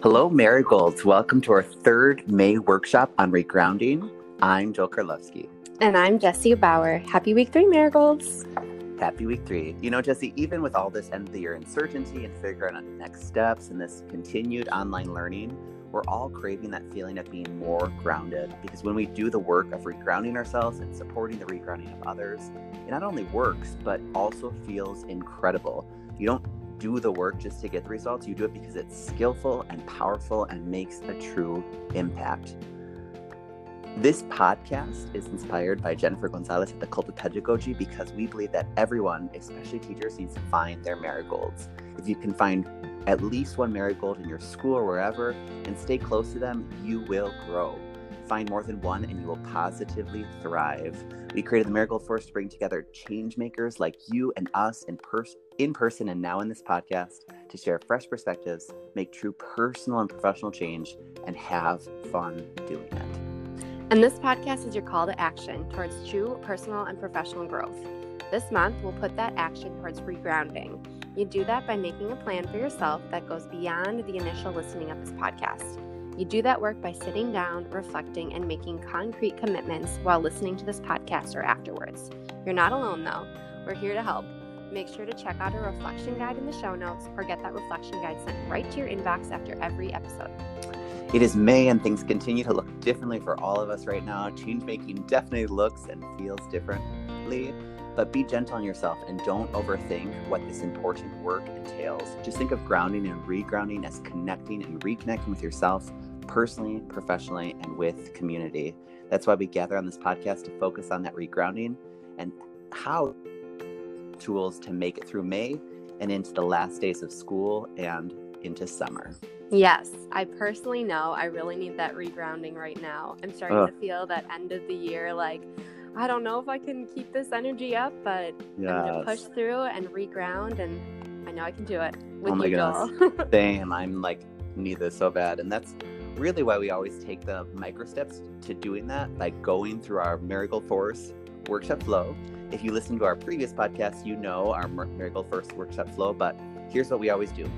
Hello, Marigolds. Welcome to our third May workshop on regrounding. I'm Joe Karlovsky. And I'm Jesse Bauer. Happy week three, Marigolds. Happy week three. You know, Jesse, even with all this end of the year uncertainty and figuring out the next steps and this continued online learning, we're all craving that feeling of being more grounded because when we do the work of regrounding ourselves and supporting the regrounding of others, it not only works, but also feels incredible. You don't do the work just to get the results, you do it because it's skillful and powerful and makes a true impact. This podcast is inspired by Jennifer Gonzalez at the Cult of Pedagogy because we believe that everyone, especially teachers, needs to find their marigolds. If you can find at least one marigold in your school or wherever and stay close to them, you will grow. Find more than one and you will positively thrive. We created the Marigold Force to bring together change makers like you and us in, pers- in person and now in this podcast to share fresh perspectives, make true personal and professional change, and have fun doing it. And this podcast is your call to action towards true personal and professional growth. This month, we'll put that action towards regrounding. You do that by making a plan for yourself that goes beyond the initial listening of this podcast. You do that work by sitting down, reflecting, and making concrete commitments while listening to this podcast or afterwards. You're not alone, though. We're here to help. Make sure to check out our reflection guide in the show notes or get that reflection guide sent right to your inbox after every episode. It is May and things continue to look differently for all of us right now. Change making definitely looks and feels differently, but be gentle on yourself and don't overthink what this important work entails. Just think of grounding and regrounding as connecting and reconnecting with yourself personally, professionally, and with community. That's why we gather on this podcast to focus on that regrounding and how tools to make it through May and into the last days of school and into summer. Yes, I personally know I really need that regrounding right now. I'm starting Ugh. to feel that end of the year like I don't know if I can keep this energy up, but yes. I'm gonna push through and reground and I know I can do it. With oh my goodness. Same. I'm like need this so bad. And that's really why we always take the micro steps to doing that by going through our Marigold Force workshop flow. If you listen to our previous podcast, you know our Marigold Force workshop flow, but here's what we always do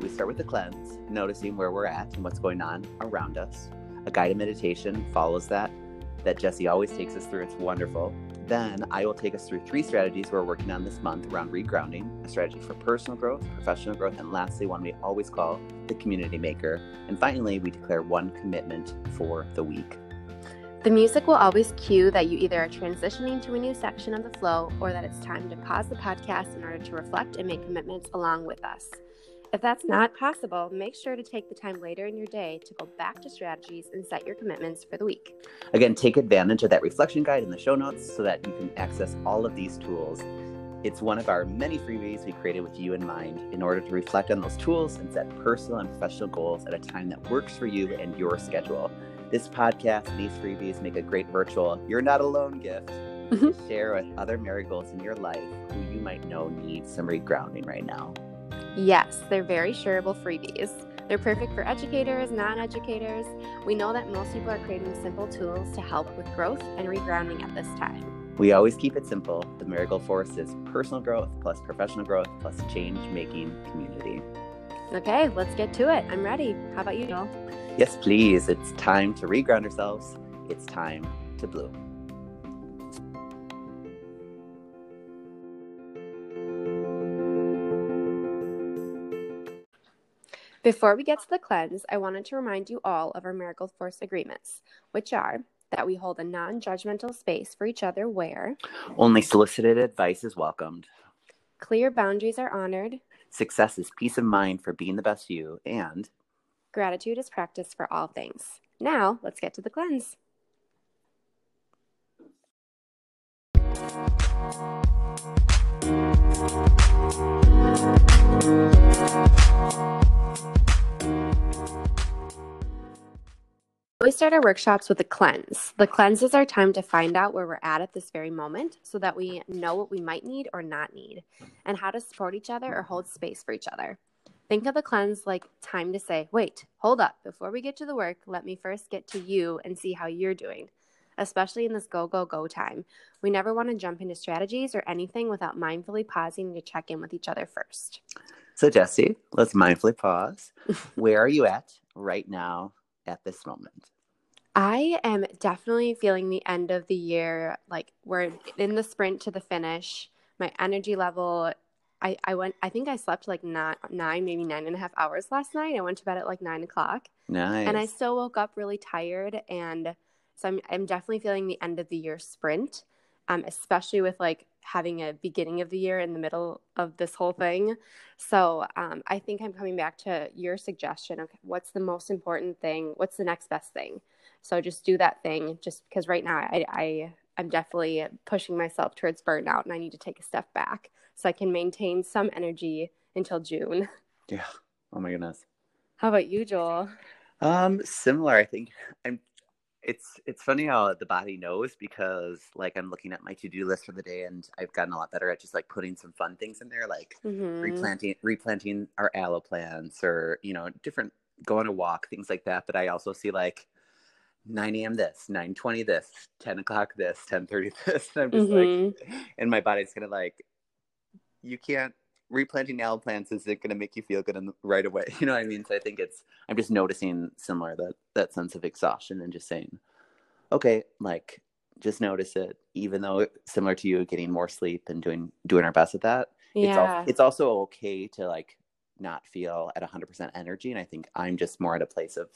we start with the cleanse, noticing where we're at and what's going on around us. A guided meditation follows that, that Jesse always takes us through. It's wonderful. Then I will take us through three strategies we're working on this month around regrounding, a strategy for personal growth, professional growth, and lastly, one we always call the community maker. And finally, we declare one commitment for the week. The music will always cue that you either are transitioning to a new section of the flow or that it's time to pause the podcast in order to reflect and make commitments along with us. If that's not possible, make sure to take the time later in your day to go back to strategies and set your commitments for the week. Again, take advantage of that reflection guide in the show notes so that you can access all of these tools. It's one of our many freebies we created with you in mind in order to reflect on those tools and set personal and professional goals at a time that works for you and your schedule. This podcast and these freebies make a great virtual You're Not Alone gift mm-hmm. to share with other marigolds in your life who you might know need some regrounding right now. Yes, they're very shareable freebies. They're perfect for educators, non educators. We know that most people are creating simple tools to help with growth and regrounding at this time. We always keep it simple. The Marigold Force is personal growth plus professional growth plus change making community. Okay, let's get to it. I'm ready. How about you, Joel? Yes, please. It's time to reground ourselves. It's time to bloom. Before we get to the cleanse, I wanted to remind you all of our Marigold Force agreements, which are that we hold a non judgmental space for each other where only solicited advice is welcomed, clear boundaries are honored, success is peace of mind for being the best you, and gratitude is practice for all things. Now, let's get to the cleanse. We start our workshops with a cleanse. The cleanse is our time to find out where we're at at this very moment so that we know what we might need or not need and how to support each other or hold space for each other. Think of the cleanse like time to say, wait, hold up. Before we get to the work, let me first get to you and see how you're doing. especially in this go, go, go time. We never want to jump into strategies or anything without mindfully pausing to check in with each other first. So, Jesse, let's mindfully pause. Where are you at right now at this moment? I am definitely feeling the end of the year. Like we're in the sprint to the finish. My energy level, I, I went, I think I slept like not nine, maybe nine and a half hours last night. I went to bed at like nine o'clock. Nice. And I still woke up really tired. And so I'm, I'm definitely feeling the end of the year sprint, um, especially with like having a beginning of the year in the middle of this whole thing. So um, I think I'm coming back to your suggestion of what's the most important thing, what's the next best thing. So just do that thing, just because right now I, I I'm definitely pushing myself towards burnout, and I need to take a step back so I can maintain some energy until June. Yeah. Oh my goodness. How about you, Joel? Um, similar. I think I'm it's it's funny how the body knows because like I'm looking at my to-do list for the day and I've gotten a lot better at just like putting some fun things in there like Mhm. replanting replanting our aloe plants or you know different go on a walk things like that but I also see like 9 a.m. this 9:20 this 10 o'clock this 10:30 this and I'm just Mhm. like and my body's kind of like you can't replanting aloe plants isn't going to make you feel good in the, right away you know what I mean so I think it's I'm just noticing similar that that sense of exhaustion and just saying, okay, like just notice it. Even though similar to you, getting more sleep and doing doing our best at that. It's, Yeah. al- it's also okay to like not feel at 100% energy, and I think I'm just more at a place of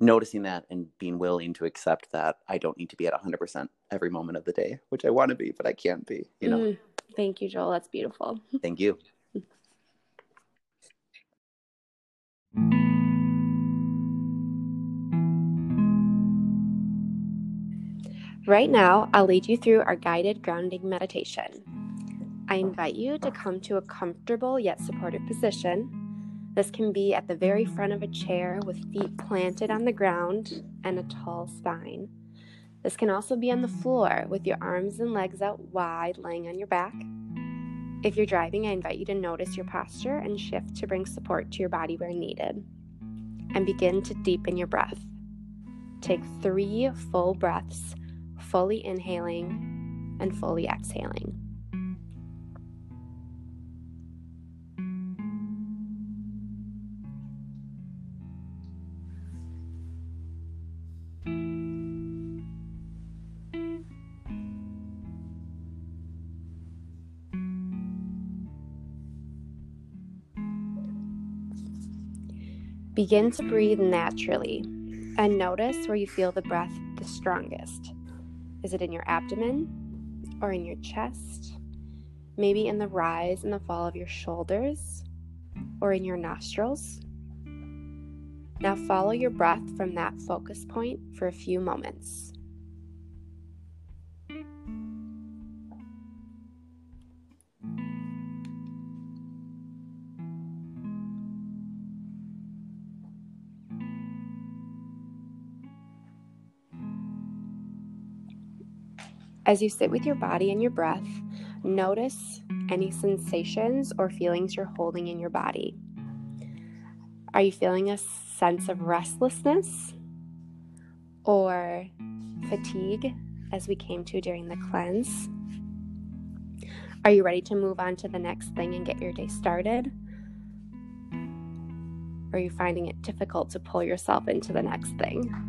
noticing that and being willing to accept that I don't need to be at 100% every moment of the day, which I want to be, but I can't be. You know. Mm. Thank you, Joel. That's beautiful. Thank you. Right now, I'll lead you through our guided grounding meditation. I invite you to come to a comfortable yet supportive position. This can be at the very front of a chair with feet planted on the ground and a tall spine. This can also be on the floor with your arms and legs out wide, laying on your back. If you're driving, I invite you to notice your posture and shift to bring support to your body where needed. And begin to deepen your breath. Take three full breaths fully inhaling and fully exhaling. Begin to breathe naturally and notice where you feel the breath the strongest. Is it in your abdomen or in your chest? Maybe in the rise and the fall of your shoulders or in your nostrils? Now follow your breath from that focus point for a few moments. As you sit with your body and your breath, notice any sensations or feelings you're holding in your body. Are you feeling a sense of restlessness or fatigue as we came to during the cleanse? Are you ready to move on to the next thing and get your day started? Are you finding it difficult to pull yourself into the next thing?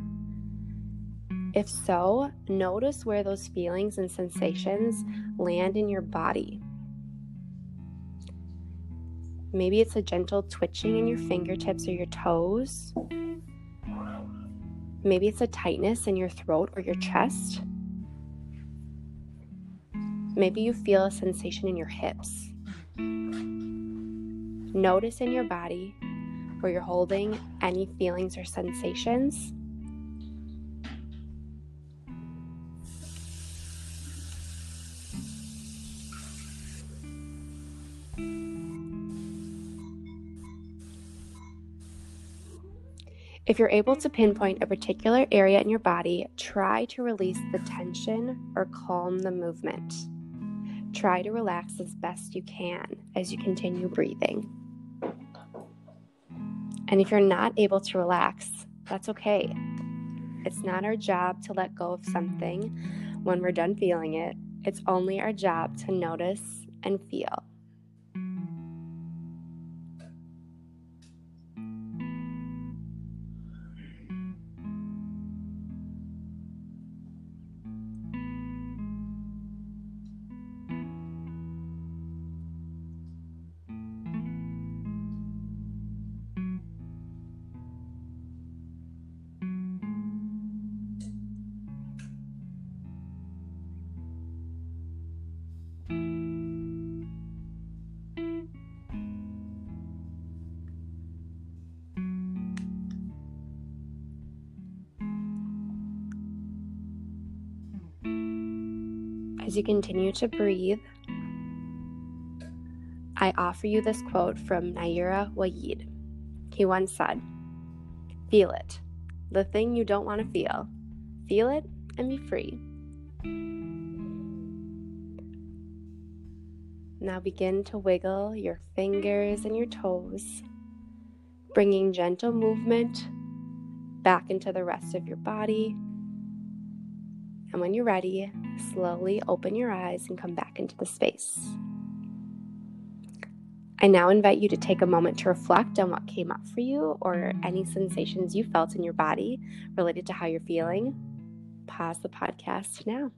If so, notice where those feelings and sensations land in your body. Maybe it's a gentle twitching in your fingertips or your toes. Maybe it's a tightness in your throat or your chest. Maybe you feel a sensation in your hips. Notice in your body where you're holding any feelings or sensations. If you're able to pinpoint a particular area in your body, try to release the tension or calm the movement. Try to relax as best you can as you continue breathing. And if you're not able to relax, that's okay. It's not our job to let go of something when we're done feeling it. It's only our job to notice and feel. As you continue to breathe, I offer you this quote from Nayyirah Waheed. He once said, Feel it, the thing you don't want to feel. Feel it and be free. Now begin to wiggle your fingers and your toes, bringing gentle movement back into the rest of your body. And when you're ready, slowly open your eyes and come back into the space. I now invite you to take a moment to reflect on what came up for you or any sensations you felt in your body related to how you're feeling. Pause the podcast now.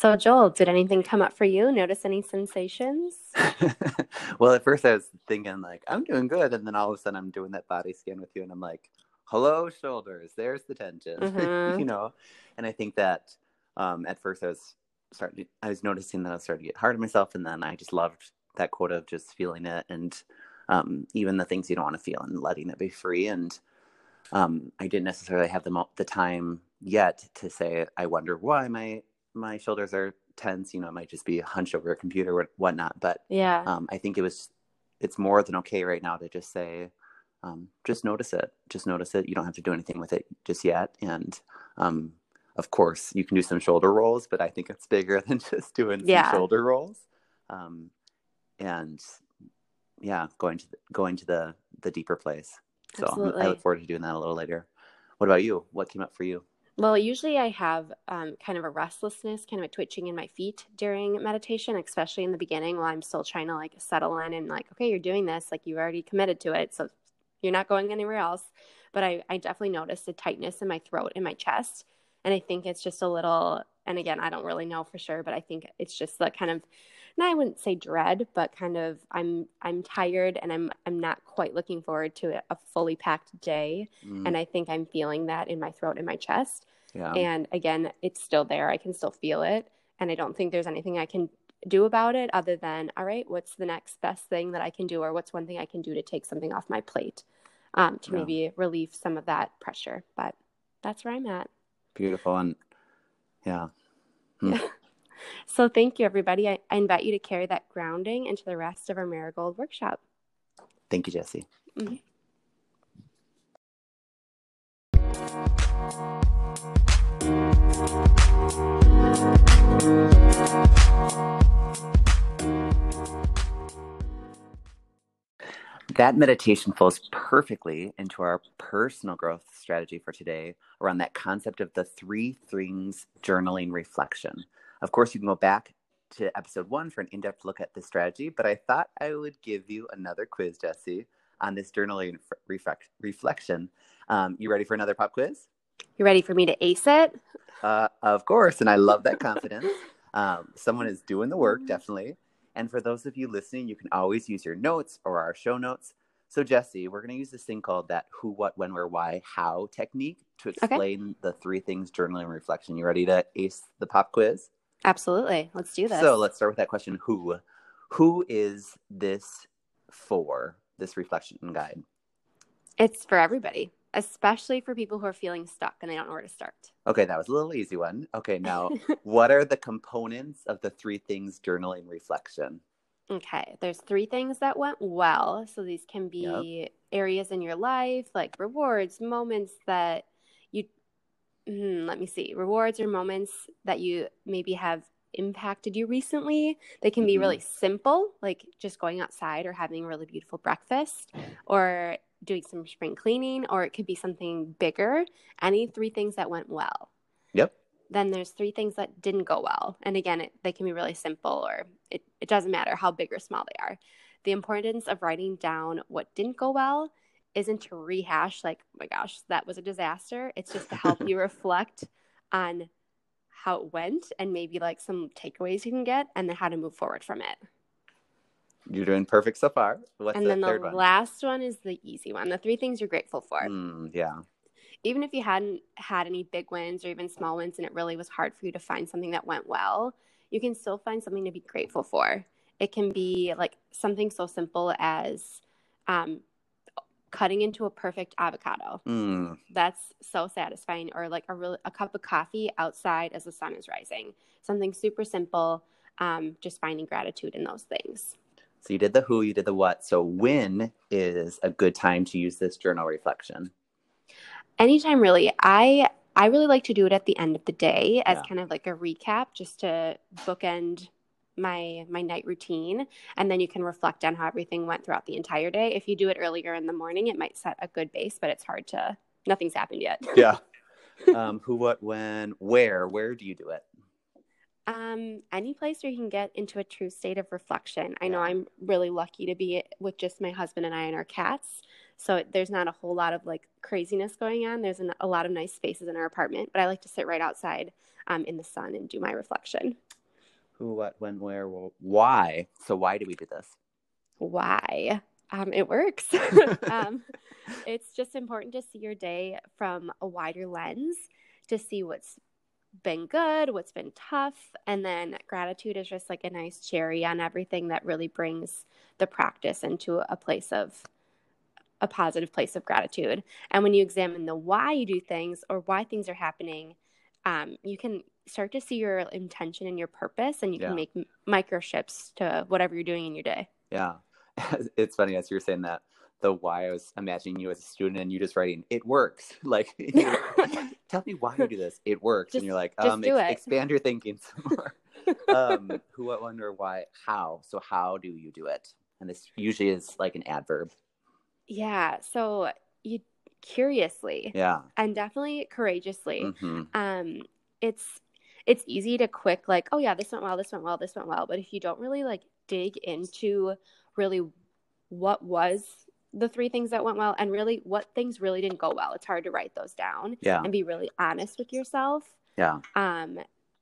So, Joel, did anything come up for you? Notice any sensations? well, at first I was thinking like I'm doing good, and then all of a sudden I'm doing that body scan with you, and I'm like, "Hello, shoulders. There's the tension," Mhm. you know. And I think that um, at first I was starting, I was noticing that I was starting to get hard on myself, and then I just loved that quote of just feeling it, and um, even the things you don't want to feel, and letting it be free. And um, I didn't necessarily have the mo- the time yet to say, "I wonder why my my shoulders are tense." You know, it might just be hunched over a computer or whatnot, but Yeah. um, I think it was it's more than okay right now to just say um, just notice it just notice it. You don't have to do anything with it just yet. And um, of course you can do some shoulder rolls but I think it's bigger than just doing Yeah. some shoulder rolls. Um, and yeah going to the, going to the the deeper place. So I'm- I look forward to doing that a little later. What about you? What came up for you Well, usually I have um, kind of a restlessness, kind of a twitching in my feet during meditation, especially in the beginning while I'm still trying to like settle in and like, okay, you're doing this, like you've already committed to it, so you're not going anywhere else. But I, I definitely noticed a tightness in my throat and my chest, and I think it's just a little. And again, I don't really know for sure, but I think it's just the kind of, and I wouldn't say dread, but kind of I'm I'm tired and I'm I'm not quite looking forward to a- a fully packed day, Mm, and I think I'm feeling that in my throat and my chest. Yeah And again, it's still there. I can still feel it. And I don't think there's anything I can do about it other than, all right, what's the next best thing that I can do? Or what's one thing I can do to take something off my plate um, to Yeah. maybe relieve some of that pressure? But that's where I'm at. beautiful and yeah So thank you, everybody. I, I invite you to carry that grounding into the rest of our Marigold workshop. thank you Jesse That meditation flows perfectly into our personal growth strategy for today around that concept of the three things journaling reflection. Of course, you can go back to episode one for an in depth look at this strategy, but I thought I would give you another quiz, Jesse, on this journaling f- reflect- reflection. Um, you ready for another pop quiz? You ready for me to ace it? Uh, of course, and I love that confidence. Um, someone is doing the work, definitely. And for those of you listening, you can always use your notes or our show notes. So, Jesse, we're going to use this thing called that who, what, when, where, why, how technique to explain the three things journaling and reflection. You ready to ace the pop quiz? Absolutely. Let's do this. So, let's start with that question Who? Who is this for, this reflection guide? it's for everybody, especially for people who are feeling stuck and they don't know where to start. Okay, that was a little easy one. Okay, now, what are the components of the three things journaling reflection? Okay, there's three things that went well. So these can be areas in your life, like rewards, moments that you, hmm, let me see, rewards or moments that you maybe have impacted you recently. They can be Mm-hmm. really simple, like just going outside or having a really beautiful breakfast or doing some spring cleaning, or it could be something bigger. Any three things that went well. Yep. Then there's three things that didn't go well. And again, it, they can be really simple or it, it doesn't matter how big or small they are. The importance of writing down what didn't go well isn't to rehash, like, oh my gosh, that was a disaster. It's just to help you reflect on how it went and maybe like some takeaways you can get and then how to move forward from it. You're doing perfect so far. What's and the then the one? last one is the easy one the three things you're grateful for. Mm, yeah. Even if you hadn't had any big wins or even small wins and it really was hard for you to find something that went well, you can still find something to be grateful for. It can be like something so simple as um, cutting into a perfect avocado. Mm, That's so satisfying. Or like a real a cup of coffee outside as the sun is rising. Something super simple. Um, just finding gratitude in those things. So you did the who, you did the what. So when is a good time to use this journal reflection? Anytime, really. I I really like to do it at the end of the day as Yeah. kind of like a recap, just to bookend my my night routine, and then you can reflect on how everything went throughout the entire day. If you do it earlier in the morning, it might set a good base, but it's hard to. Nothing's happened yet. Yeah. um, who, what, when, where? Where do you do it? Um, any place where you can get into a true state of reflection. I know I'm really lucky to be with just my husband and I and our cats. So there's not a whole lot of like craziness going on. There's an, a lot of nice spaces in our apartment, but I like to sit right outside um, in the sun and do my reflection. Who, what, when, where, wh- why? So why do we do this? Why? Um, it works. um, it's just important to see your day from a wider lens to see what's been good, what's been tough, and then gratitude is just like a nice cherry on everything that really brings the practice into a place of a positive place of gratitude. And when you examine the why you do things or why things are happening, um, you can start to see your intention and your purpose, and you Yeah. can make m- micro shifts to whatever you're doing in your day. Yeah. It's funny as you were saying that the why I was imagining you as a student and you just writing, it works. Like, tell me why you do this. It works. Just- and you're like, um, it. expand your thinking some more. um, who, what, when, or why? How? So how do you do it? And this usually is like an adverb. Yeah. So you curiously Yeah. and definitely courageously. hmm Um, it's it's easy to quick like, oh yeah, this went well, this went well, this went well. But if you don't really like dig into really what was the three things that went well and really what things really didn't go well, it's hard to write those down Yeah. and be really honest with yourself. Yeah. Um,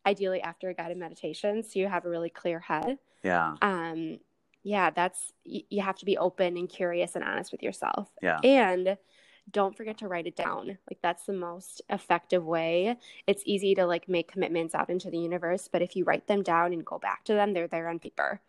ideally after a guided meditation, so you have a really clear head. Yeah. um yeah that's y- you have to be open and curious and honest with yourself Yeah. and don't forget to write it down like that's the most effective way it's easy to like make commitments out into the universe but if you write them down and go back to them they're there on paper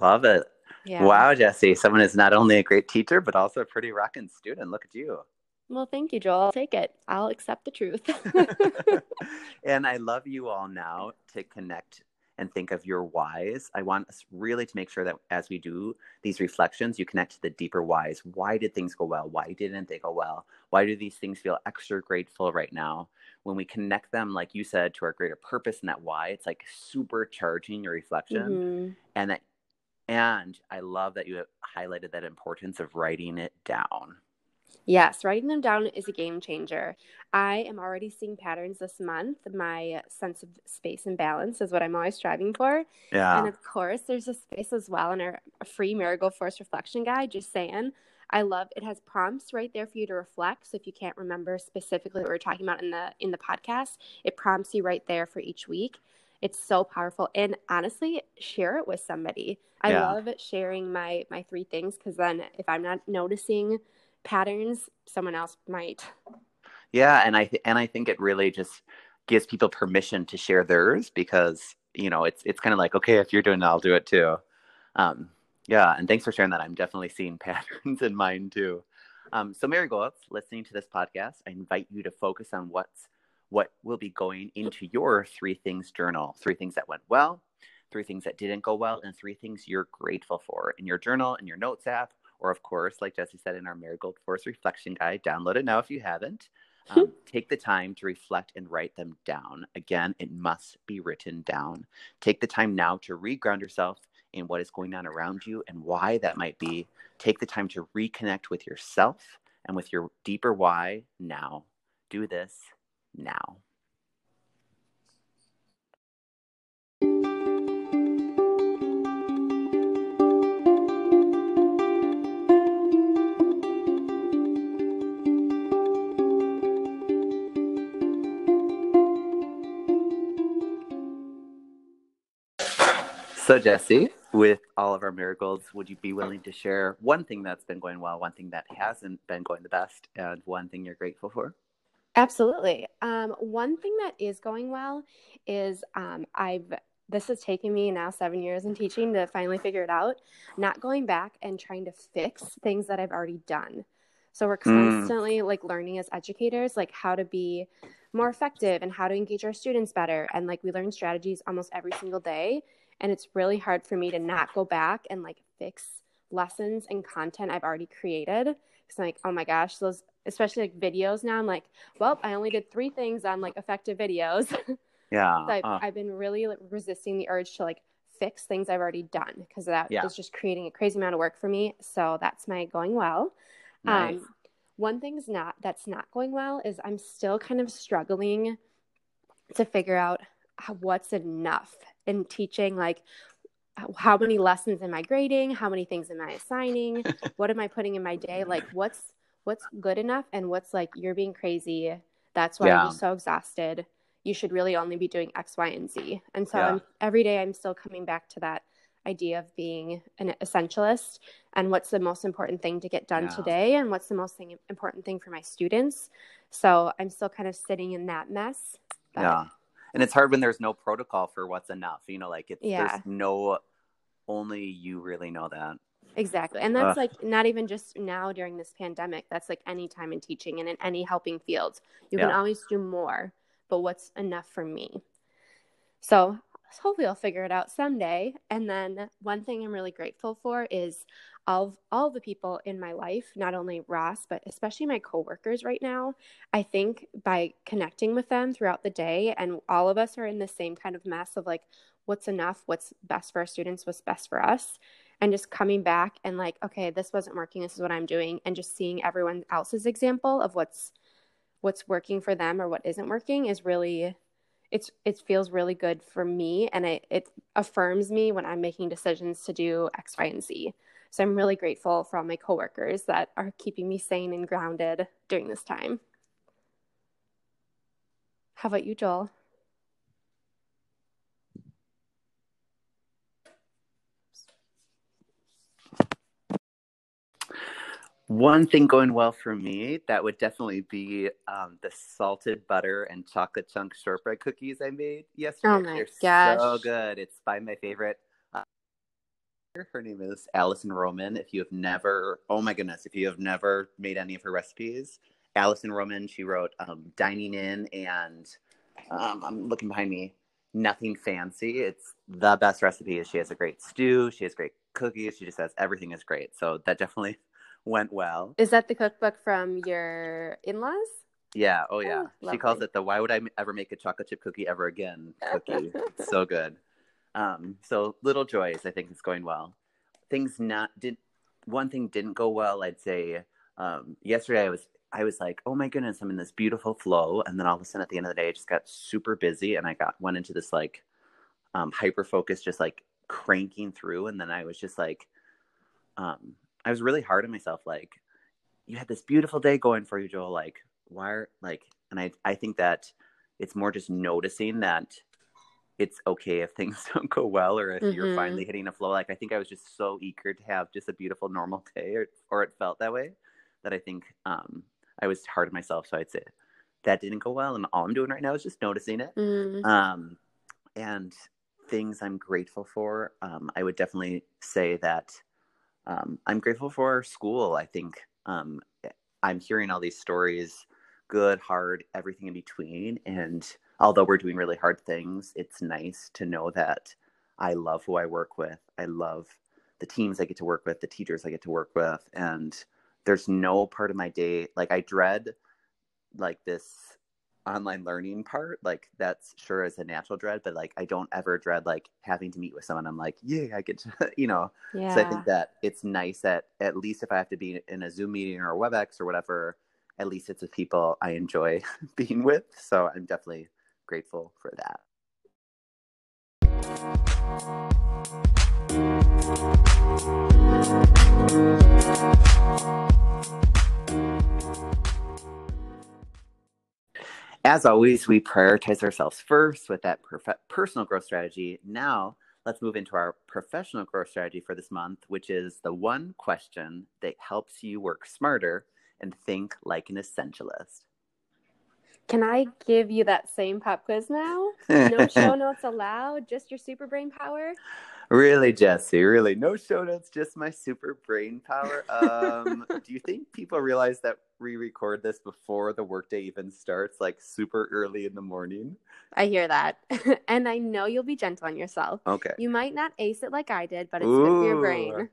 Love it. Yeah Wow, Jesse. Someone is not only a great teacher, but also a pretty rocking student. Look at you. well thank you joel i'll take it i'll accept the truth and I love you all now to connect and think of your whys. I want us really to make sure that as we do these reflections, you connect to the deeper whys. Why did things go well? Why didn't they go well? Why do these things feel extra grateful right now? When we connect them, like you said, to our greater purpose and that why, it's like supercharging your reflection. Mhm. And that and I love that you have highlighted that importance of writing it down. Yes, writing them down is a game changer. I am already seeing patterns this month. My sense of space and balance is what I'm always striving for. Yeah. And of course, there's a space as well in our free Marigold Force Reflection Guide. Just saying, I love it has prompts right there for you to reflect. So if you can't remember specifically what we are talking about in the in the podcast, it prompts you right there for each week. It's so powerful, and honestly, share it with somebody. I Yeah. love sharing my my three things because then if I'm not noticing patterns, someone else might. Yeah, and I th- and I think it really just gives people permission to share theirs because you know it's it's kind of like okay if you're doing it I'll do it too. Um, yeah, and thanks for sharing that. I'm definitely seeing patterns in mine too. Um, so Marigolds, listening to this podcast, I invite you to focus on what's what will be going into your three things journal. Three things that went well, three things that didn't go well, and three things you're grateful for in your journal, in your notes app, or of course, like Jesse said in our Marigold Force Reflection Guide, download it now if you haven't. Um, take the time to reflect and write them down. Again, it must be written down. Take the time now to reground yourself in what is going on around you and why that might be. Take the time to reconnect with yourself and with your deeper why now. Do this now. So, Jesse, with all of our miracles, would you be willing to share one thing that's been going well, one thing that hasn't been going the best, and one thing you're grateful for? Absolutely. Um, one thing that is going well is um, I've this has taken me now seven years in teaching to finally figure it out. Not going back and trying to fix things that I've already done. So we're hmm. constantly mm. like learning as educators, like how to be more effective and how to engage our students better. And like we learn strategies almost every single day and it's really hard for me to not go back and like fix lessons and content I've already created. I'm like, oh my gosh, those especially like videos now. I'm like, well, I only did three things on like effective videos. Yeah. so I've, uh, I've, been really like, resisting the urge to like fix things I've already done because that yeah. was just creating a crazy amount of work for me. So that's my going well. Nice. Um, one thing's not that's not going well is I'm still kind of struggling to figure out what's enough in teaching like how many lessons am i grading? How many things am i assigning? What am i putting in my day? Like what's what's good enough and what's like you're being crazy. That's why yeah. you're so exhausted. You should really only be doing x y and z. And so yeah. every day i'm still coming back to that idea of being an essentialist and what's the most important thing to get done yeah. today and what's the most thing, important thing for my students. So i'm still kind of sitting in that mess but yeah and it's hard when there's no protocol for what's enough you know like it's yeah. there's no only you really know that exactly and that's Ugh. like not even just now during this pandemic that's like any time in teaching and in any helping field you yeah. can always do more but what's enough for me so hopefully I'll figure it out someday. And then one thing I'm really grateful for is all all the people in my life, not only Ross, but especially my coworkers right now. I think by connecting with them throughout the day, and all of us are in the same kind of mess of like, what's enough, what's best for our students, what's best for us. And just coming back and like, okay, this wasn't working, this is what I'm doing, and just seeing everyone else's example of what's what's working for them or what isn't working is really it's it feels really good for me and it, it affirms me when i'm making decisions to do x y and z so I'm really grateful for all my coworkers that are keeping me sane and grounded during this time. How about you, Joel? One thing going well for me, that would definitely be um, the salted butter and chocolate chunk shortbread cookies I made yesterday. Oh my They're gosh. so good. It's by my favorite her name is Alison Roman. If you have never, oh my goodness, if you have never made any of her recipes, Alison Roman, she wrote um, Dining In and um, I'm looking behind me, Nothing Fancy. It's the best recipe. She has a great stew. She has great cookies. She just has everything is great. So that definitely went well. Is that the cookbook from your in laws? Yeah. Oh, yeah. Oh, she calls it the Why Would I Ever Make a Chocolate Chip Cookie Ever Again cookie. so good. Um, so little joys, I think is going well. Things not did one thing didn't go well. I'd say um, yesterday I was I was like, oh my goodness, I'm in this beautiful flow, and then all of a sudden at the end of the day, I just got super busy, and I got went into this like um, hyper focus, just like cranking through, and then I was just like, um, I was really hard on myself, like you had this beautiful day going for you, Joel. Like why are like, and I I think that it's more just noticing that it's okay if things don't go well or if mm-hmm. you're finally hitting a flow. Like I think I was just so eager to have just a beautiful normal day or, or it felt that way that I think um, I was hard on myself. So I'd say that didn't go well. And all I'm doing right now is just noticing it. Mm-hmm. Um, and things I'm grateful for. Um, I would definitely say that um, I'm grateful for school. I think um, I'm hearing all these stories, good, hard, everything in between. And although we're doing really hard things, it's nice to know that I love who I work with. I love the teams I get to work with, the teachers I get to work with. And there's no part of my day, like I dread like this online learning part like that's sure is a natural dread but like i don't ever dread like having to meet with someone i'm like yeah i get to you know Yeah. so i think that it's nice that at least if i have to be in a zoom meeting or a webex or whatever at least it's with people i enjoy being with so i'm definitely grateful for that As always, we prioritize ourselves first with that perf- personal growth strategy. Now, let's move into our professional growth strategy for this month, which is the one question that helps you work smarter and think like an essentialist. Can I give you that same pop quiz now? No show notes allowed, just your super brain power. really, Jesse, really. No show notes, just my super brain power. Um, do you think people realize that we record this before the workday even starts, like super early in the morning? I hear that. and I know you'll be gentle on yourself. Okay. You might not ace it like I did, but it's good for your brain.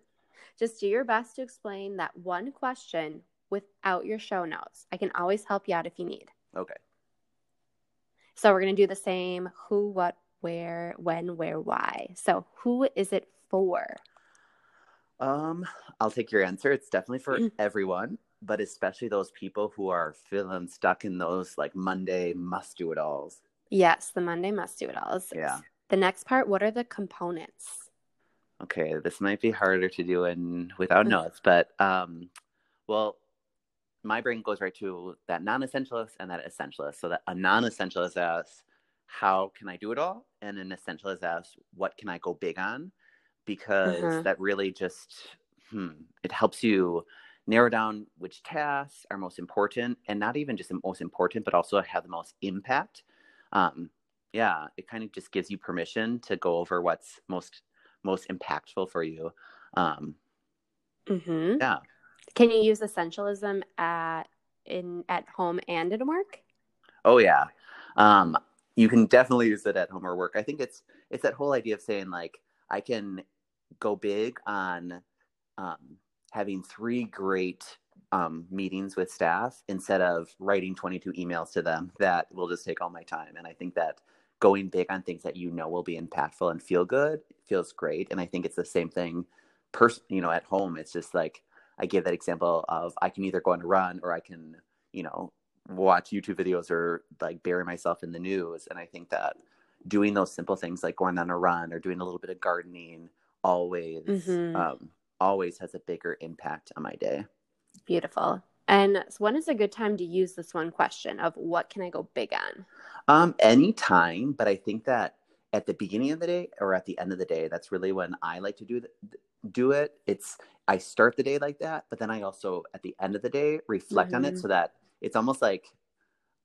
Just do your best to explain that one question without your show notes. I can always help you out if you need. Okay. So we're going to do the same who, what, where, when, where, why. So who is it for? Um, I'll take your answer. It's definitely for Mm. everyone, but especially those people who are feeling stuck in those like Monday must do it alls. Yes, the Monday must do it alls. Yeah. The next part, what are the components? Okay, this might be harder to do in without notes, but um, well, my brain goes right to that non-essentialist and that essentialist. So that a non-essentialist asks, "How can I do it all?" and an essentialist asks, "What can I go big on?" Because Mhm. that really just hmm, it helps you narrow down which tasks are most important, and not even just the most important, but also have the most impact. Um, yeah, it kind of just gives you permission to go over what's most most impactful for you. Um, hmm yeah. Can you use essentialism at in at home and at work? Oh yeah. Um, you can definitely use it at home or work. I think it's it's that whole idea of saying like I can go big on um, having three great um, meetings with staff instead of writing 22 emails to them that will just take all my time. And I think that going big on things that you know will be impactful and feel good feels great. And I think it's the same thing, pers- you know, at home. It's just like I gave that example of I can either go on a run or I can, you know, watch YouTube videos or like bury myself in the news. And I think that doing those simple things like going on a run or doing a little bit of gardening always Mhm. um, always has a bigger impact on my day. Beautiful. And so when is a good time to use this one question of what can I go big on? Um, anytime, but I think that at the beginning of the day or at the end of the day, that's really when I like to do the, do it. It's I start the day like that, but then I also at the end of the day reflect on it Mhm. so that it's almost like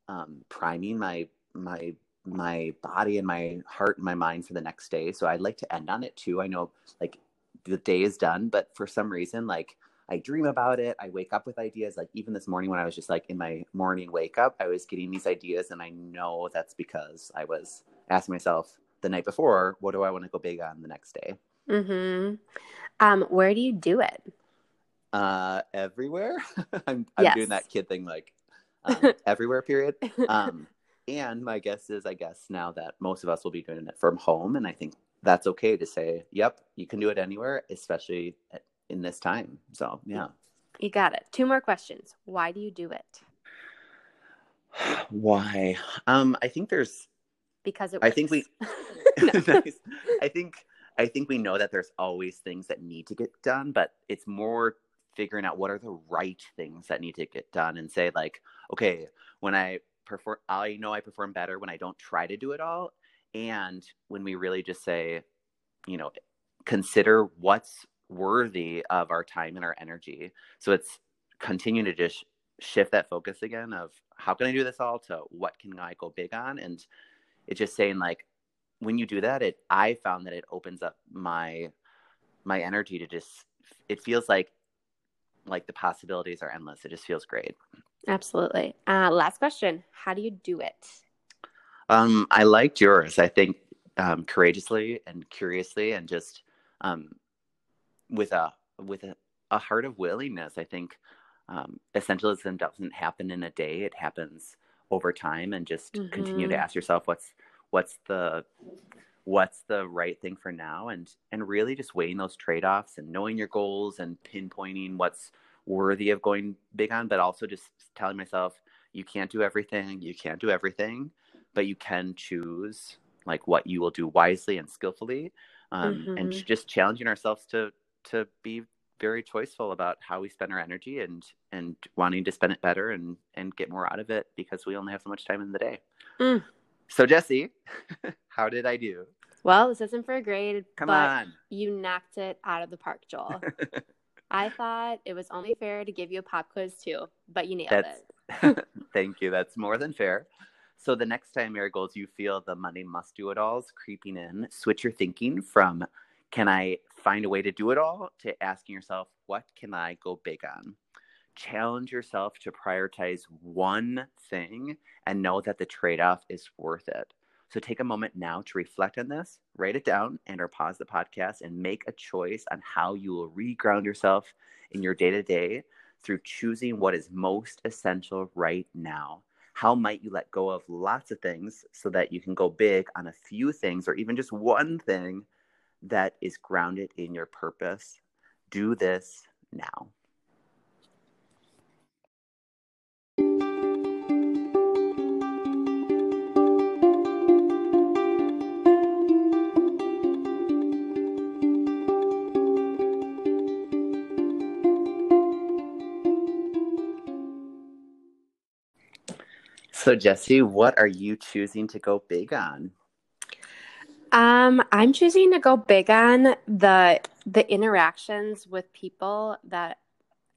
um, priming my my my body and my heart and my mind for the next day. So I'd like to end on it too. I know like the day is done, but for some reason, like I dream about it. I wake up with ideas. Like even this morning when I was just like in my morning wake up, I was getting these ideas, and I know that's because I was asking myself the night before, what do I want to go big on the next day? Mm-hmm. Um, where do you do it? Uh, everywhere. I'm, I'm Yes. doing that kid thing like um, everywhere. Period. Um, and my guess is, I guess now that most of us will be doing it from home, and I think that's okay to say, yep, you can do it anywhere, especially in this time. So yeah. you got it. Two more questions. Why do you do it? Why? Um, I think there's Because it I think we- nice. I think I think we know that there's always things that need to get done, but it's more figuring out what are the right things that need to get done and say like, okay, when I perform I know I perform better when I don't try to do it all. And when we really just say, you know, consider what's worthy of our time and our energy. So it's continue to just shift that focus again of how can I do this all? to what can I go big on? And it's just saying like when you do that it i found that it opens up my my energy to just it feels like like the possibilities are endless it just feels great Absolutely. Uh, last question. How do you do it? um i liked yours i think um courageously and curiously and just um with a with a, a heart of willingness i think um, essentialism doesn't happen in a day; it happens over time, and just mm-hmm. continue to mm-hmm. ask yourself what's what's the what's the right thing for now and and really just weighing those trade-offs and knowing your goals and pinpointing what's worthy of going big on but also just telling myself you can't do everything you can't do everything but you can choose like what you will do wisely and skillfully um, mm-hmm. and just challenging ourselves to to be very choiceful about how we spend our energy and and wanting to spend it better and and get more out of it because we only have so much time in the day mm. So jesse how did i do? Well this isn't for a grade come on. you knocked it out of the park joel. I thought it was only fair to give you a pop quiz too but you nailed That's, it. Thank you. That's more than fair. So the next time marigolds you feel the money must do it alls creeping in switch your thinking from can i find a way to do it all? to asking yourself what can i go big on challenge yourself to prioritize one thing and know that the trade-off is worth it so take a moment now to reflect on this write it down and or pause the podcast and make a choice on how you will reground yourself in your day-to-day through choosing what is most essential right now how might you let go of lots of things so that you can go big on a few things or even just one thing that is grounded in your purpose? Do this now. So, Jesse, what are you choosing to go big on? Um, I'm choosing to go big on the the interactions with people that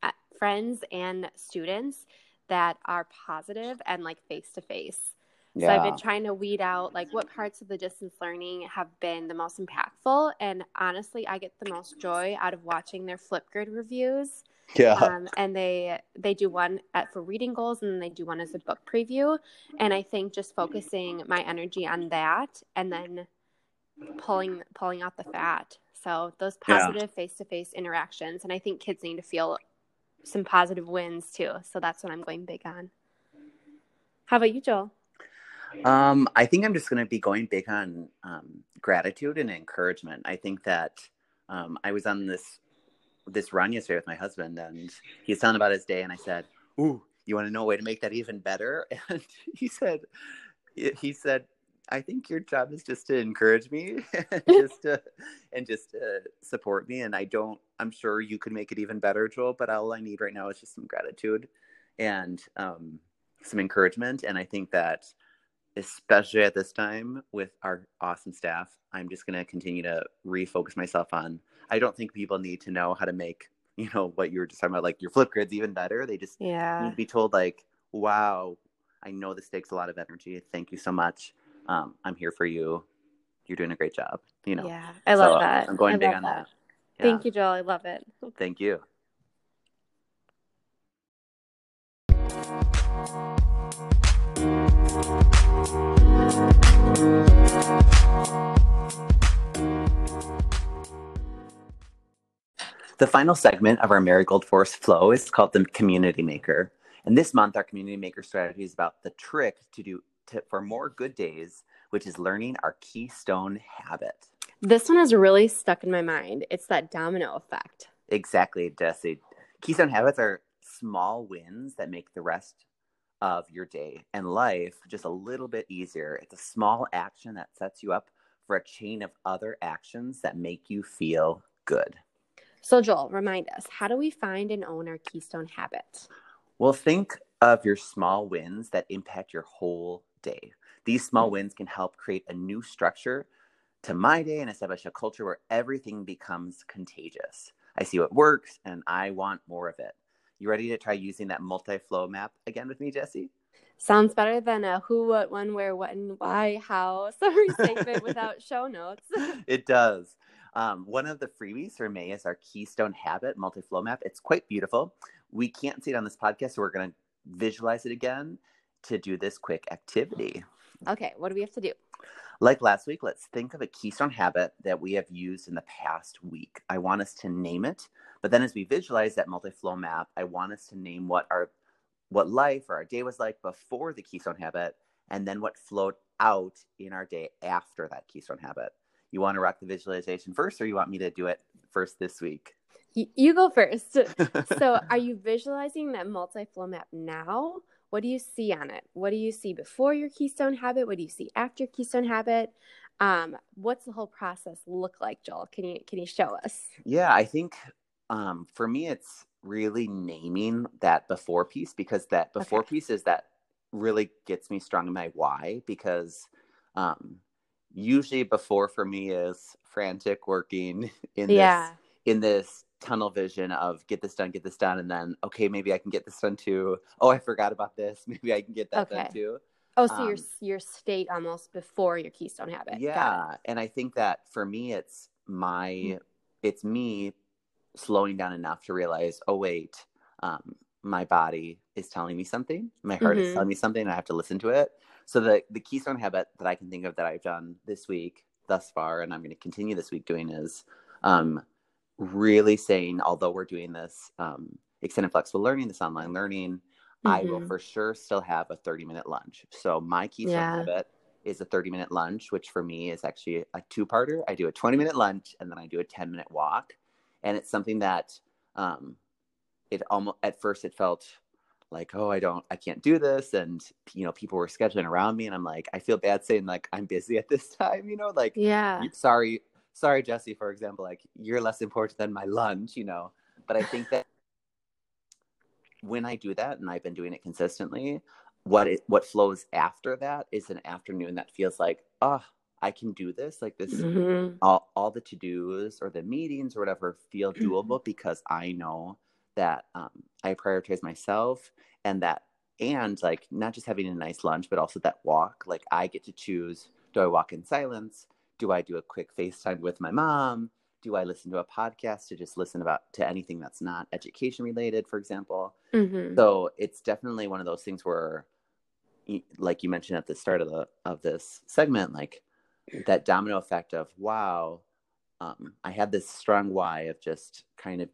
uh, friends and students that are positive and like face to face. So I've been trying to weed out like what parts of the distance learning have been the most impactful, and honestly, I get the most joy out of watching their Flipgrid reviews yeah. Um, and they they do one at, for reading goals and then they do one as a book preview. And I think just focusing my energy on that and then pulling pulling out the fat. So those positive face to face interactions. And I think kids need to feel some positive wins too. So that's what I'm going big on. How about you, Joel? Um, I think I'm just going to be going big on um, gratitude and encouragement. I think that um, I was on this this run yesterday with my husband, and he was telling about his day, and I said, "Ooh, you want to know a way to make that even better?" And he said, "He said." I think your job is just to encourage me and just to and just to support me. And I don't I'm sure you could make it even better, Joel, but all I need right now is just some gratitude and um, some encouragement. And I think that especially at this time with our awesome staff, I'm just going to continue to refocus myself on. I don't think people need to know how to make, you know, what you were just talking about, like your flip grids even better. They just yeah. need to be told, like, wow, I know this takes a lot of energy. Thank you so much. Um, I'm here for you. You're doing a great job. You know. Yeah, I love so that. I'm going I big on that. that. Yeah. Thank you, Joel. I love it. Thank you. The final segment of our Marigold Force flow is called the Community Maker. And this month, our Community Maker strategy is about the trick to do to, for more good days, which is learning our keystone habit. This one has really stuck in my mind. It's that domino effect. Exactly, Jesse. Keystone habits are small wins that make the rest of your day and life just a little bit easier. It's a small action that sets you up for a chain of other actions that make you feel good. So, Joel, remind us how do we find and own our keystone habit? Well, think of your small wins that impact your whole day. These small wins can help create a new structure to my day and establish a culture where everything becomes contagious. I see what works and I want more of it. You ready to try using that multi-flow map again with me, Jesse? Sounds better than a who, what, when, where, when, why, how summary statement without show notes. it does. Um, one of the freebies for May is our Keystone Habit multi-flow map. It's quite beautiful. We can't see it on this podcast, so we're going to visualize it again to do this quick activity. Okay, what do we have to do? Like last week, let's think of a keystone habit that we have used in the past week. I want us to name it, but then as we visualize that multi-flow map, I want us to name what our what life or our day was like before the keystone habit and then what flowed out in our day after that keystone habit. You want to rock the visualization first or you want me to do it first this week? You go first. so, are you visualizing that multi-flow map now? What do you see on it? What do you see before your keystone habit? What do you see after keystone habit? Um, what's the whole process look like, Joel? Can you can you show us? Yeah, I think um, for me, it's really naming that before piece because that before okay. piece is that really gets me strong in my why because um, usually before for me is frantic working in yeah. this in this tunnel vision of get this done, get this done, and then okay, maybe I can get this done too. Oh, I forgot about this. Maybe I can get that okay. done too. Oh, so um, your your state almost before your keystone habit. Yeah, and I think that for me, it's my mm-hmm. it's me slowing down enough to realize, oh wait, um, my body is telling me something, my heart mm-hmm. is telling me something, and I have to listen to it. So the the keystone habit that I can think of that I've done this week thus far, and I'm going to continue this week doing is um, really saying, although we're doing this um, extended flexible learning, this online learning, mm-hmm. I will mm-hmm. for sure still have a 30 minute lunch. So my keystone yeah. habit is a 30 minute lunch, which for me is actually a two parter. I do a 20 minute lunch and then I do a 10 minute walk. And it's something that um, it almost at first it felt like oh i don't i can't do this and you know people were scheduling around me and i'm like i feel bad saying like i'm busy at this time you know like yeah sorry sorry, Jesse, for example, like you're less important than my lunch, you know. But I think that when I do that, and I've been doing it consistently, what it what flows after that is an afternoon that feels like, oh, I can do this. Like this, mm-hmm. all all the to dos or the meetings or whatever feel mm-hmm. doable because I know that um, I prioritize myself and that and like not just having a nice lunch, but also that walk. Like I get to choose: do I walk in silence? Do I do a quick FaceTime with my mom? Do I listen to a podcast to just listen about to anything that's not education related, for example? Mm-hmm. So it's definitely one of those things where, like you mentioned at the start of the of this segment, like that domino effect of wow, um, I had this strong why of just kind of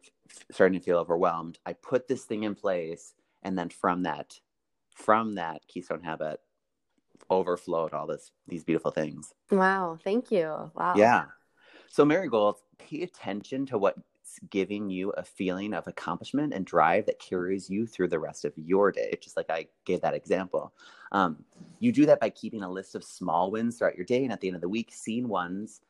starting to feel overwhelmed. I put this thing in place, and then from that, from that keystone habit, overflowed all this these beautiful things. Wow, thank you. Wow. Yeah. So Marigold, pay attention to what's giving you a feeling of accomplishment and drive that carries you through the rest of your day. Just like I gave that example. Um, you do that by keeping a list of small wins throughout your day, and at the end of the week, seeing ones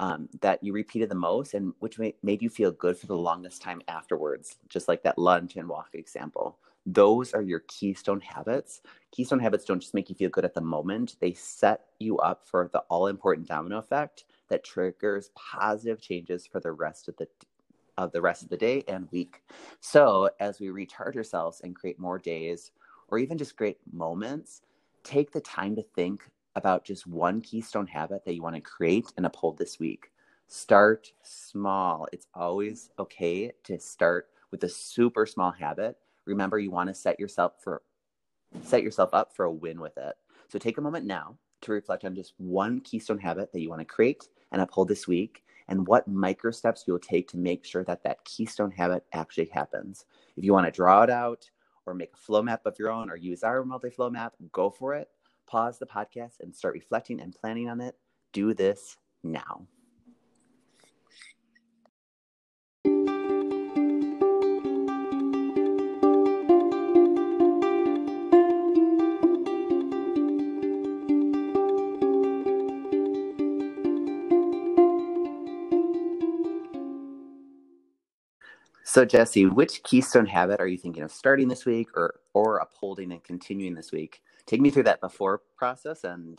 um, that you repeated the most and which made you feel good for the longest time afterwards. Just like that lunch and walk example those are your keystone habits. Keystone habits don't just make you feel good at the moment, they set you up for the all important domino effect that triggers positive changes for the rest of the of the rest of the day and week. So, as we recharge ourselves and create more days or even just great moments, take the time to think about just one keystone habit that you want to create and uphold this week. Start small. It's always okay to start with a super small habit remember you want to set yourself for set yourself up for a win with it. So take a moment now to reflect on just one keystone habit that you want to create and uphold this week and what micro steps you'll take to make sure that that keystone habit actually happens. If you want to draw it out or make a flow map of your own or use our multi-flow map, go for it. Pause the podcast and start reflecting and planning on it. Do this now. So Jesse, which keystone habit are you thinking of starting this week or or upholding and continuing this week? Take me through that before process and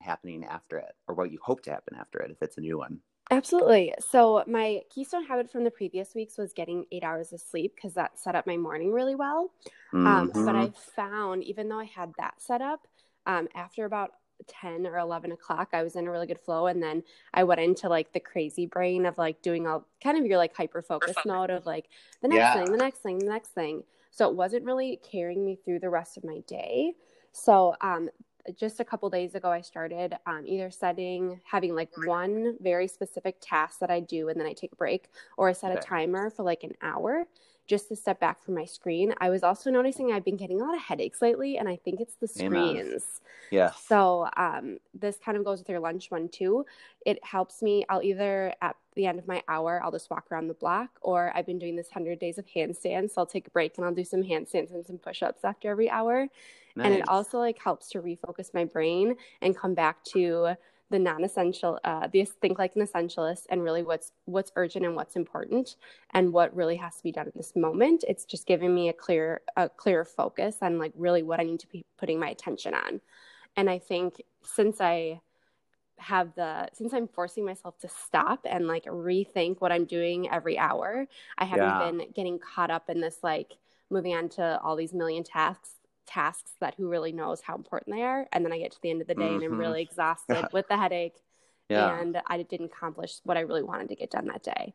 happening after it or what you hope to happen after it if it's a new one. Absolutely. So my keystone habit from the previous weeks was getting eight hours of sleep because that set up my morning really well. Mm-hmm. Um, but I found even though I had that set up, um, after about 10 or 11 o'clock i was in a really good flow and then i went into like the crazy brain of like doing all kind of your like hyper focus mode of like the next yeah. thing the next thing the next thing. So it wasn't really carrying me through the rest of my day. So um just a couple days ago, I started um, either setting, having like one very specific task that I do and then I take a break, or I set Okay. a timer for like an hour just to step back from my screen. I was also noticing I've been getting a lot of headaches lately, and I think it's the screens. Yeah. So um, this kind of goes with your lunch one too. It helps me. I'll either at the end of my hour, I'll just walk around the block, or I've been doing this hundred days of handstands. So I'll take a break and I'll do some handstands and some push-ups after every hour. And it also like helps to refocus my brain and come back to the non-essential, uh, this think like an essentialist, and really what's what's urgent and what's important, and what really has to be done in this moment. It's just giving me a clear a clear focus on like really what I need to be putting my attention on. And I think since I have the since I'm forcing myself to stop and like rethink what I'm doing every hour, I haven't Yeah. been getting caught up in this like moving on to all these million tasks tasks that who really knows how important they are and then I get to the end of the day and I'm Mhm. really exhausted with the headache yeah. and I didn't accomplish what I really wanted to get done that day.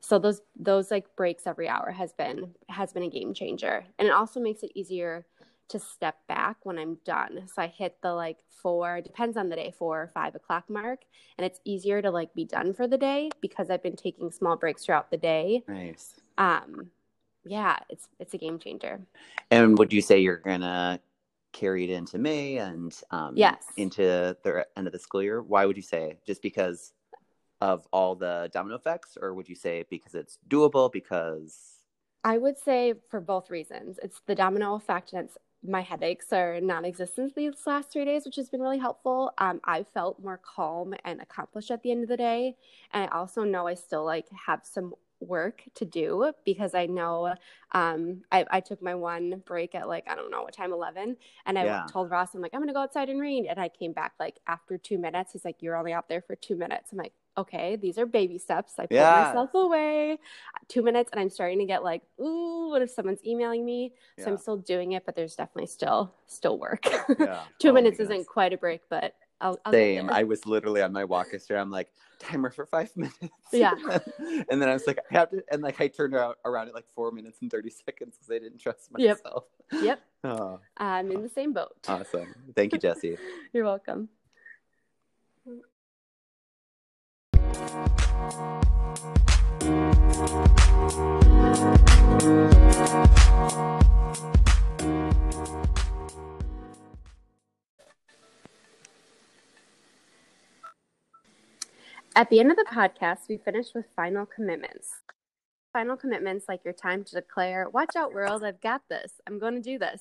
So those those like breaks every hour has been has been a game changer. And it also makes it easier to step back when I'm done. So I hit the like four, depends on the day, four or five o'clock mark. And it's easier to like be done for the day because I've been taking small breaks throughout the day. Nice. Um yeah, it's it's a game changer. And would you say you're gonna carry it into May and um, Yes. into the end of the school year? Why would you say? Just because of all the domino effects, or would you say because it's doable? Because I would say for both reasons. It's the domino effect, and it's my headaches are non-existent these last three days, which has been really helpful. Um, I felt more calm and accomplished at the end of the day, and I also know I still like have some work to do because I know um, I, I took my one break at like I don't know what time, eleven, and I Yeah. told Ross I'm like I'm gonna go outside and read, and I came back like after two minutes. He's like, "You're only out there for two minutes." I'm like, "Okay, these are baby steps." I pulled Yes. myself away two minutes and I'm starting to get like, ooh, what if someone's emailing me? So I'm still doing it, but there's definitely still still work. yeah. two Oh minutes isn't quite a break, but I'll, I'll Same. I was literally on my walk yesterday. I'm like, timer for five minutes. Yeah. and then I was like, I have to, and like I turned out around at like four minutes and 30 seconds because I didn't trust myself. Yep, Oh, I'm in the same boat. awesome. Thank you, Jesse. You're welcome. At the end of the podcast, we finish with final commitments. Final commitments like your time to declare, Watch out, world, I've got this. I'm going to do this.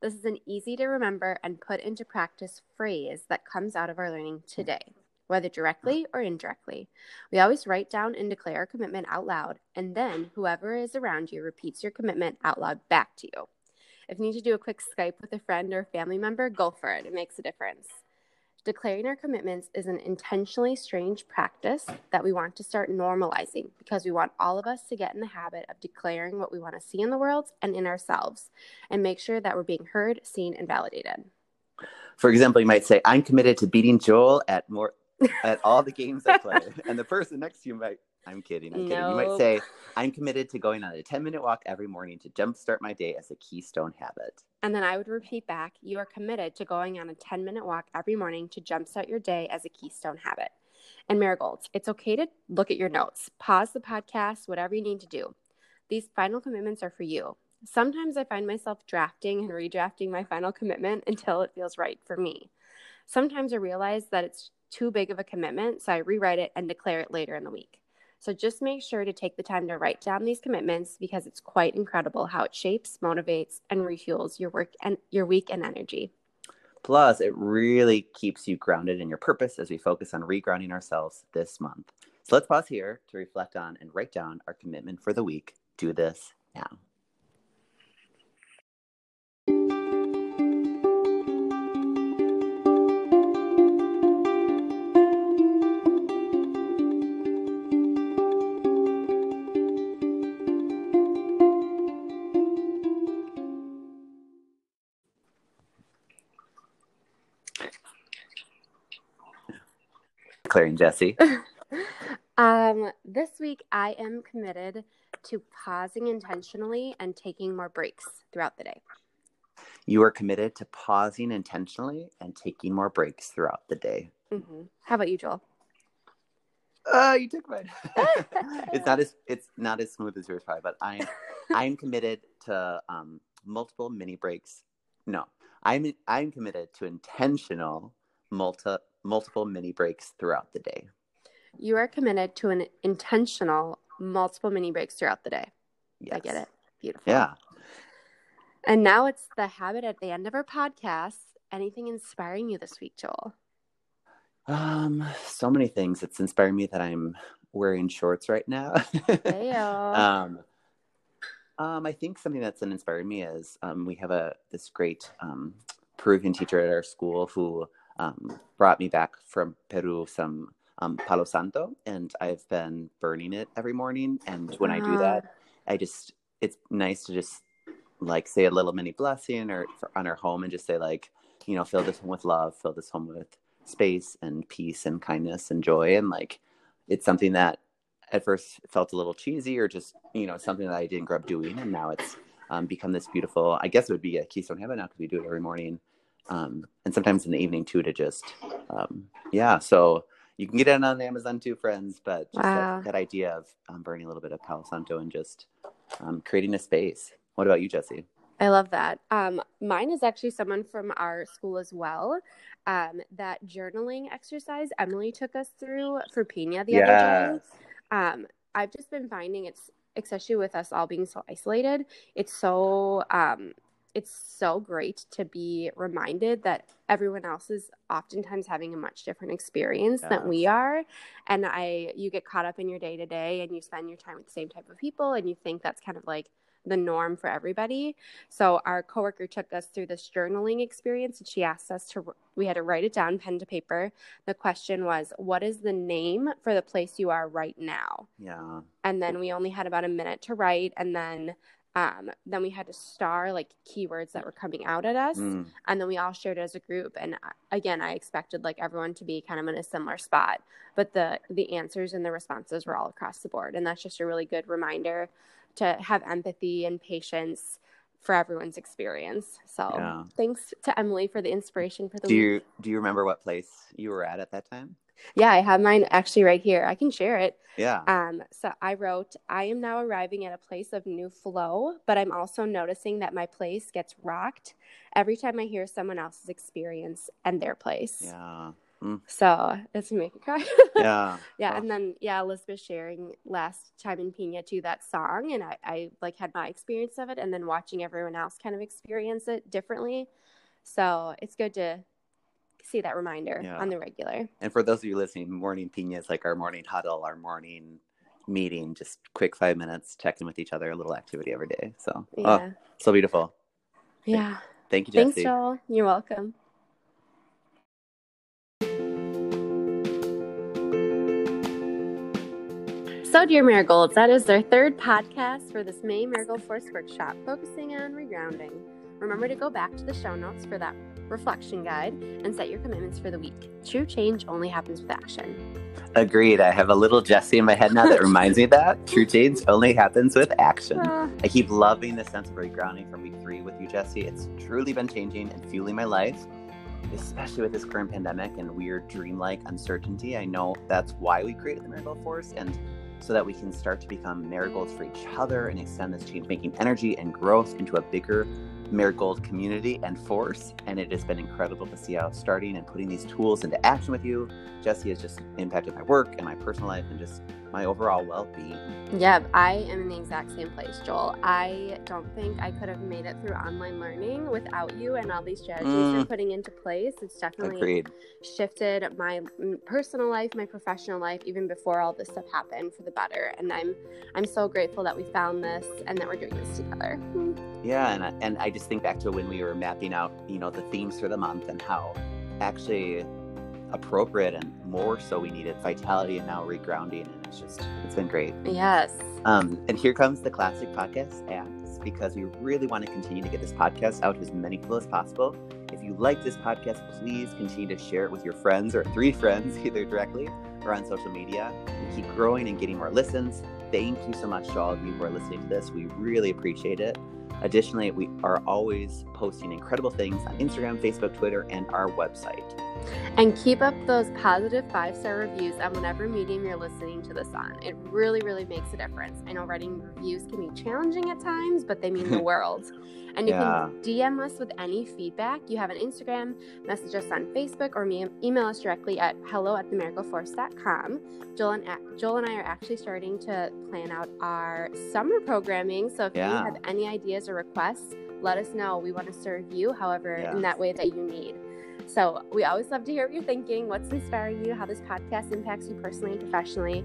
This is an easy to remember and put into practice phrase that comes out of our learning today, whether directly or indirectly. We always write down and declare our commitment out loud, and then whoever is around you repeats your commitment out loud back to you. If you need to do a quick Skype with a friend or family member, go for it. It makes a difference. Declaring our commitments is an intentionally strange practice that we want to start normalizing because we want all of us to get in the habit of declaring what we want to see in the world and in ourselves and make sure that we're being heard, seen, and validated. For example, you might say, I'm committed to beating Joel at more at all the games I play. and the person next to you might I'm kidding, I'm kidding. You might say, I'm committed to going on a 10 minute walk every morning to jumpstart my day as a keystone habit. And then I would repeat back, you are committed to going on a 10 minute walk every morning to jumpstart your day as a keystone habit. And marigolds, it's okay to look at your notes, pause the podcast, whatever you need to do. These final commitments are for you. Sometimes I find myself drafting and redrafting my final commitment until it feels right for me. Sometimes I realize that it's too big of a commitment, so I rewrite it and declare it later in the week. So just make sure to take the time to write down these commitments because it's quite incredible how it shapes, motivates, and refuels your work and your week and energy. Plus, it really keeps you grounded in your purpose as we focus on regrounding ourselves this month. So let's pause here to reflect on and write down our commitment for the week. Do this now. Declaring Jesse. Um, this week I am committed to pausing intentionally and taking more breaks throughout the day. You are committed to pausing intentionally and taking more breaks throughout the day. hmm How about you, Joel? Uh, you took mine. it's not as it's not as smooth as yours, probably, but I'm I'm committed to um, multiple mini breaks. No, I'm I'm committed to intentional multi multiple mini breaks throughout the day. You are committed to an intentional multiple mini breaks throughout the day. Yes. I get it. Beautiful. Yeah. And now it's the habit at the end of our podcast. Anything inspiring you this week, Joel? Um, so many things. It's inspiring me that I'm wearing shorts right now. Um, um, I think something that's inspired me is um, we have a this great um, Peruvian teacher at our school who um, brought me back from Peru some um, Palo Santo, and I've been burning it every morning. And when I do that, I just it's nice to just like say a little mini blessing or for, on our home and just say like you know fill this home with love, fill this home with space and peace and kindness and joy, and like it's something that at first felt a little cheesy or just you know something that I didn't grow up doing, and now it's um, become this beautiful. I guess it would be a keystone habit now because we do it every morning, um, and sometimes in the evening too to just um, yeah. So you can get it on Amazon too, friends. But just Wow. that, that idea of um, burning a little bit of Palo Santo and just um, creating a space. What about you, Jesse? I love that. Um, mine is actually someone from our school as well. Um, that journaling exercise Emily took us through for Pina the other day. Um, I've just been finding it's especially with us all being so isolated. It's so um, it's so great to be reminded that everyone else is oftentimes having a much different experience than we are. And i you get caught up in your day to day and you spend your time with the same type of people and you think that's kind of like the norm for everybody. So our coworker took us through this journaling experience and she asked us to we had to write it down pen to paper. The question was what is the name for the place you are right now? Yeah. and then we only had about a minute to write and then um, then we had to star like keywords that were coming out at us. Mm, and then we all shared it as a group. And uh, again i expected like everyone to be kind of in a similar spot. But the the answers and the responses were all across the board. And that's just a really good reminder to have empathy and patience for everyone's experience. So Yeah. thanks to emily for the inspiration for the do week. you do you remember what place you were at at that time? Yeah i have mine actually right here i can share it Yeah. Um, so I wrote, I am now arriving at a place of new flow, but I'm also noticing that my place gets rocked every time I hear someone else's experience and their place. yeah. So it's make me cry. Yeah. yeah. Oh. And then yeah, Elizabeth sharing last time in Pina too that song and I, I like had my experience of it and then watching everyone else kind of experience it differently. So it's good to see that reminder Yeah. on the regular. And for those of you listening, morning pina is like our morning huddle, our morning meeting, just quick five minutes, checking with each other, a little activity every day. So, oh, Yeah. oh, so beautiful. yeah. Thank you, Jesse. Thanks, Joel. You're welcome. So, dear Marigolds, that is our third podcast for this May Marigold Force Workshop, focusing on regrounding. Remember to go back to the show notes for that reflection guide and set your commitments for the week. True change only happens with action. Agreed. I have a little Jesse in my head now that reminds me that true change only happens with action. Ah, I keep loving the sense of regrounding from week three with you, Jesse. It's truly been changing and fueling my life, especially with this current pandemic and weird dreamlike uncertainty. I know that's why we created the Marigold Force and so that we can start to become marigolds for each other and extend this change making energy and growth into a bigger marigold community and force. And it has been incredible to see how starting and putting these tools into action with you, Jesse, has just impacted my work and my personal life and just my overall well being. Yeah, I am in the exact same place, Joel. I don't think I could have made it through online learning without you and all these strategies you're Mm. putting into place. It's definitely Agreed. shifted my mm, personal life, my professional life, even before all this stuff happened for the better. And I'm I'm so grateful that we found this and that we're doing this together. Yeah, and I, and I just think back to when we were mapping out, you know, the themes for the month and how actually appropriate and more so we needed vitality and now regrounding, and it's just it's been great. Yes. Um, and here comes the classic podcast ads because we really want to continue to get this podcast out to as many people as possible. If you like this podcast, please continue to share it with your friends or three friends, either directly or on social media. We keep growing and getting more listens. Thank you so much to all of you who are listening to this. We really appreciate it. Additionally, we are always posting incredible things on Instagram, Facebook, Twitter, and our website. And keep up those positive five star reviews on whatever medium you're listening to this on. It really, really makes a difference. I know writing reviews can be challenging at times, but they mean the world. And you Yeah. can DM us with any feedback. You have an Instagram, message us on Facebook, or email us directly at hello at themarigoldforce.com. Joel and, Joel and I are actually starting to plan out our summer programming. So if Yeah. you have any ideas or requests, let us know. We want to serve you however in that way that you need. So we always love to hear what you're thinking, what's inspiring you, how this podcast impacts you personally and professionally.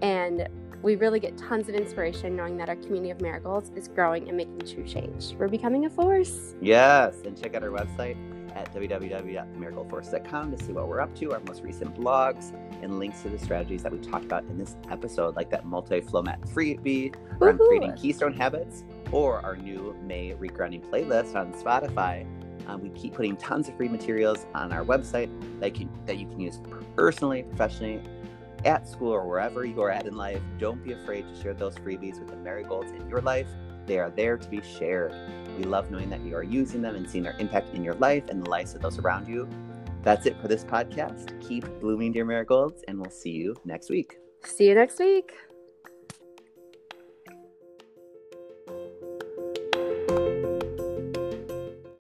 And we really get tons of inspiration knowing that our community of marigolds is growing and making true change. We're becoming a force. Yes, and check out our website at www.marigoldforce.com to see what we're up to, our most recent blogs, and links to the strategies that we talked about in this episode, like that multi-flow map freebie Woohoo! creating keystone habits, or our new May regrounding playlist on Spotify. Um, we keep putting tons of free materials on our website that can that you can use personally, professionally, at school or wherever you are at in life. Don't be afraid to share those freebies with the marigolds in your life. They are there to be shared. We love knowing that you are using them and seeing their impact in your life and the lives of those around you. That's it for this podcast. Keep blooming, dear marigolds, and we'll see you next week. See you next week.